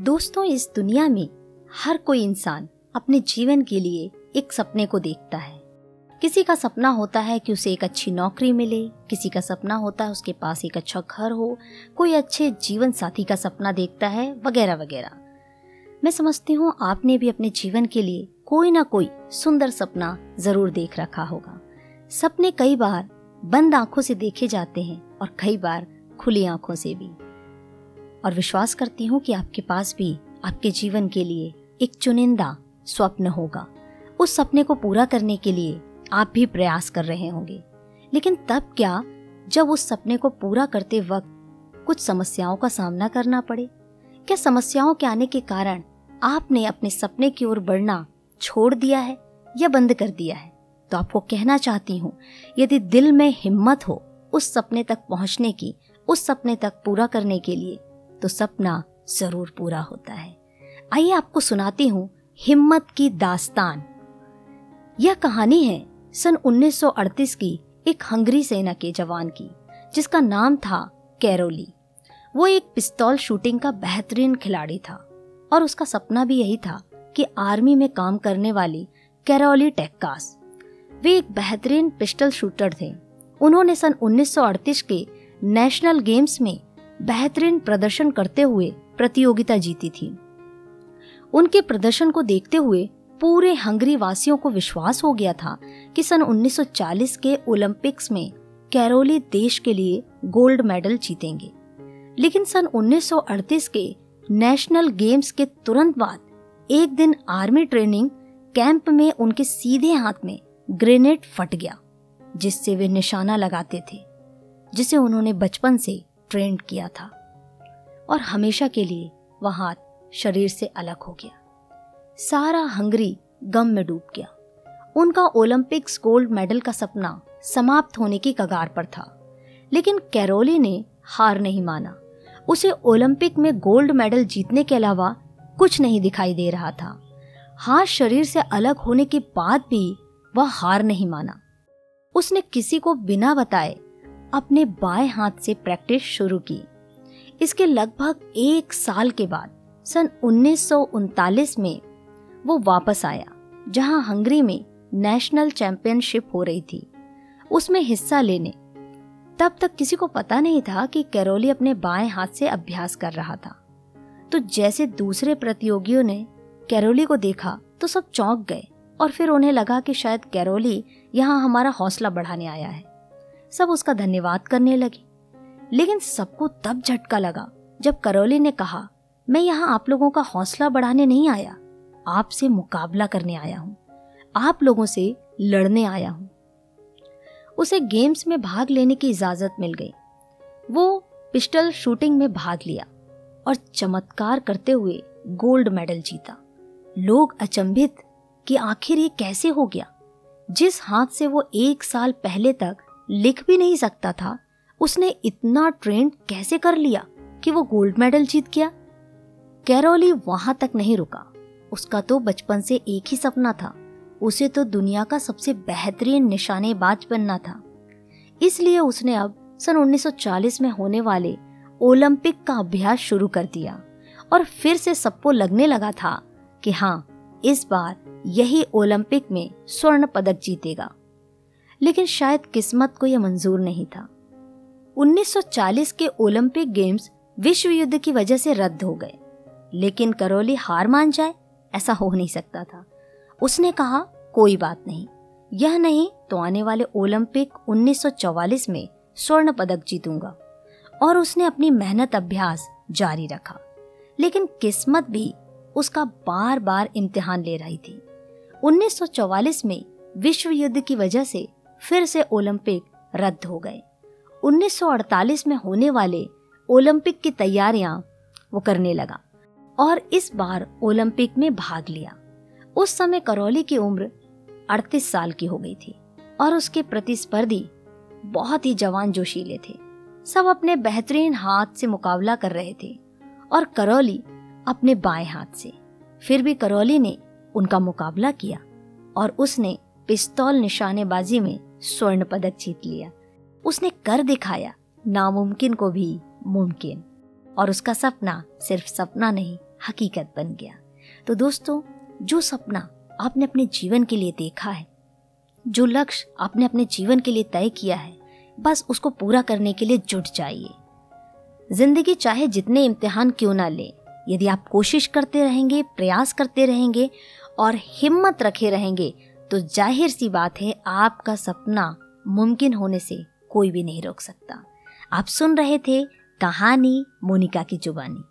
दोस्तों, इस दुनिया में हर कोई इंसान अपने जीवन के लिए एक सपने को देखता है। किसी का सपना होता है कि उसे एक अच्छी नौकरी मिले, किसी का सपना होता है उसके पास एक अच्छा घर हो, कोई अच्छे जीवन साथी का सपना देखता है, वगैरह वगैरह। मैं समझती हूँ आपने भी अपने जीवन के लिए कोई ना कोई सुंदर सपना ज़रूर देख रखा होगा। सपने कई बार बंद आँखों से देखे जाते हैं और कई बार खुली आँखों से भी। और विश्वास करती हूँ कि आपके पास भी, आपके जीवन के लिए एक चुनिंदा स्वप्न होगा। उस सपने को पूरा करने के लिए आप भी प्रयास कर रहे होंगे। लेकिन तब क्या जब उस सपने को पूरा करते वक्त कुछ समस्याओं का सामना करना पड़े? क्या समस्याओं के आने के कारण आपने अपने सपने की ओर बढ़ना छोड़ दिया है या बंद कर दिया है? तो आपको कहना चाहती हूँ, यदि दिल में हिम्मत हो उस सपने तक पहुँचने की, उस सपने तक पूरा करने के लिए तो सपना ज़रूर पूरा होता है। आइए आपको सुनाती हूँ, हिम्मत की दास्तान। यह कहानी है सन 1938 की एक हंगरी सेना के जवान की, जिसका नाम था कैरोली। वो एक पिस्तौल शूटिंग का बेहतरीन खिलाड़ी था और उसका सपना भी यही था कि आर्मी में काम करने वाली कैरोली टेक्कास। वे एक बेहतरीन पिस्टल शूटर थे। उन्होंने सन 1938 के नेशनल गेम्स में बेहतरीन प्रदर्शन करते हुए प्रतियोगिता जीती थी। उनके प्रदर्शन को देखते हुए पूरे हंगरी वासियों को विश्वास हो गया था कि सन 1940 के ओलंपिक्स में कैरोली देश के लिए गोल्ड मेडल जीतेंगे। लेकिन सन 1938 के नेशनल गेम्स के तुरंत बाद एक दिन आर्मी ट्रेनिंग कैंप में उनके सीधे हाथ में ग्रेनेड फट गया, जिससे वे निशाना लगाते थे, जिसे उन्होंने बचपन से ट्रेंड किया था और हमेशा के लिए वह हाथ शरीर से अलग हो गया। सारा हंगरी गम में डूब गया। उनका ओलंपिक्स गोल्ड मेडल का सपना समाप्त होने की कगार पर था, लेकिन कैरोली ने हार नहीं माना। उसे ओलंपिक में गोल्ड मेडल जीतने के अलावा कुछ नहीं दिखाई दे रहा था। हाथ शरीर से अलग होने के बाद भी वह हार नहीं माना। उसने किसी को बिना बताए अपने बाएँ हाथ से प्रैक्टिस शुरू की। इसके लगभग एक साल के बाद, सन उन्नीस सौ उनतालीस में, वो वापस आया, जहाँ हंगरी में नेशनल चैंपियनशिप हो रही थी। उसमें हिस्सा लेने। तब तक किसी को पता नहीं था कि कैरोली अपने बाएँ हाथ से अभ्यास कर रहा था। तो जैसे दूसरे प्रतियोगियों ने कैरोली को देखा तो सब चौंक गए, और फिर उन्हें लगा कि शायद कैरोली यहाँ हमारा हौसला बढ़ाने आया है। सब उसका धन्यवाद करने लगे। लेकिन सबको तब झटका लगा जब करोली ने कहा, मैं यहाँ आप लोगों का हौसला बढ़ाने नहीं आया। आपसे मुकाबला करने आया हूँ। आप लोगों से लड़ने आया हूँ। उसे गेम्स में भाग लेने की इजाज़त मिल गई। वो पिस्टल शूटिंग में भाग लिया और चमत्कार करते हुए गोल्ड मेडल जीता। लोग अचंभित कि आखिर ये कैसे हो गया? जिस हाथ से वो एक साल पहले तक लिख भी नहीं सकता था। उसने इतना ट्रेंड कैसे कर लिया कि वो गोल्ड मेडल जीत गया? कैरोली वहाँ तक नहीं रुका। उसका तो बचपन से एक ही सपना था। उसे तो दुनिया का सबसे बेहतरीन निशानेबाज बनना था। इसलिए उसने अब सन 1940 में होने वाले ओलंपिक का अभ्यास शुरू कर दिया और फिर से सबको लगने लगा था कि हाँ इस बार यही ओलंपिक में स्वर्ण पदक जीतेगा। लेकिन शायद किस्मत को यह मंजूर नहीं था। 1940 के ओलंपिक गेम्स विश्व युद्ध की वजह से रद्द हो गए। लेकिन करौली हार मान जाए, ऐसा हो नहीं सकता था। उसने कहा, कोई बात नहीं। यह नहीं तो आने वाले ओलंपिक 1944 में स्वर्ण पदक जीतूँगा। और उसने अपनी मेहनत अभ्यास जारी रखा। लेकिन किस्मत भी उसका बार बार इम्तिहान ले रही थी। 1944 में विश्व युद्ध की वजह से फिर से ओलंपिक रद्द हो गए। 1948 में होने वाले ओलंपिक की तैयारियाँ वो करने लगा और इस बार ओलंपिक में भाग लिया। उस समय करौली की उम्र 38 साल की हो गई थी और उसके प्रतिस्पर्धी बहुत ही जवान जोशीले थे। सब अपने बेहतरीन हाथ से मुकाबला कर रहे थे और करौली अपने बाएँ हाथ से। फिर भी करौली ने उनका मुकाबला किया और उसने पिस्तौल निशानेबाजी में स्वर्ण पदक जीत लिया। उसने कर दिखाया, नामुमकिन को भी मुमकिन। और उसका सपना सिर्फ़ सपना नहीं, हकीकत बन गया। तो दोस्तों, जो सपना आपने अपने जीवन के लिए देखा है, जो लक्ष्य आपने अपने जीवन के लिए तय किया है, बस उसको पूरा करने के लिए जुट जाइए। ज़िंदगी चाहे जितने इम्तिहान क्यों ना ले, यदि आप कोशिश करते रहेंगे, प्रयास करते रहेंगे और हिम्मत रखे रहेंगे तो ज़ाहिर सी बात है, आपका सपना मुमकिन होने से कोई भी नहीं रोक सकता। आप सुन रहे थे कहानी मोनिका की जुबानी।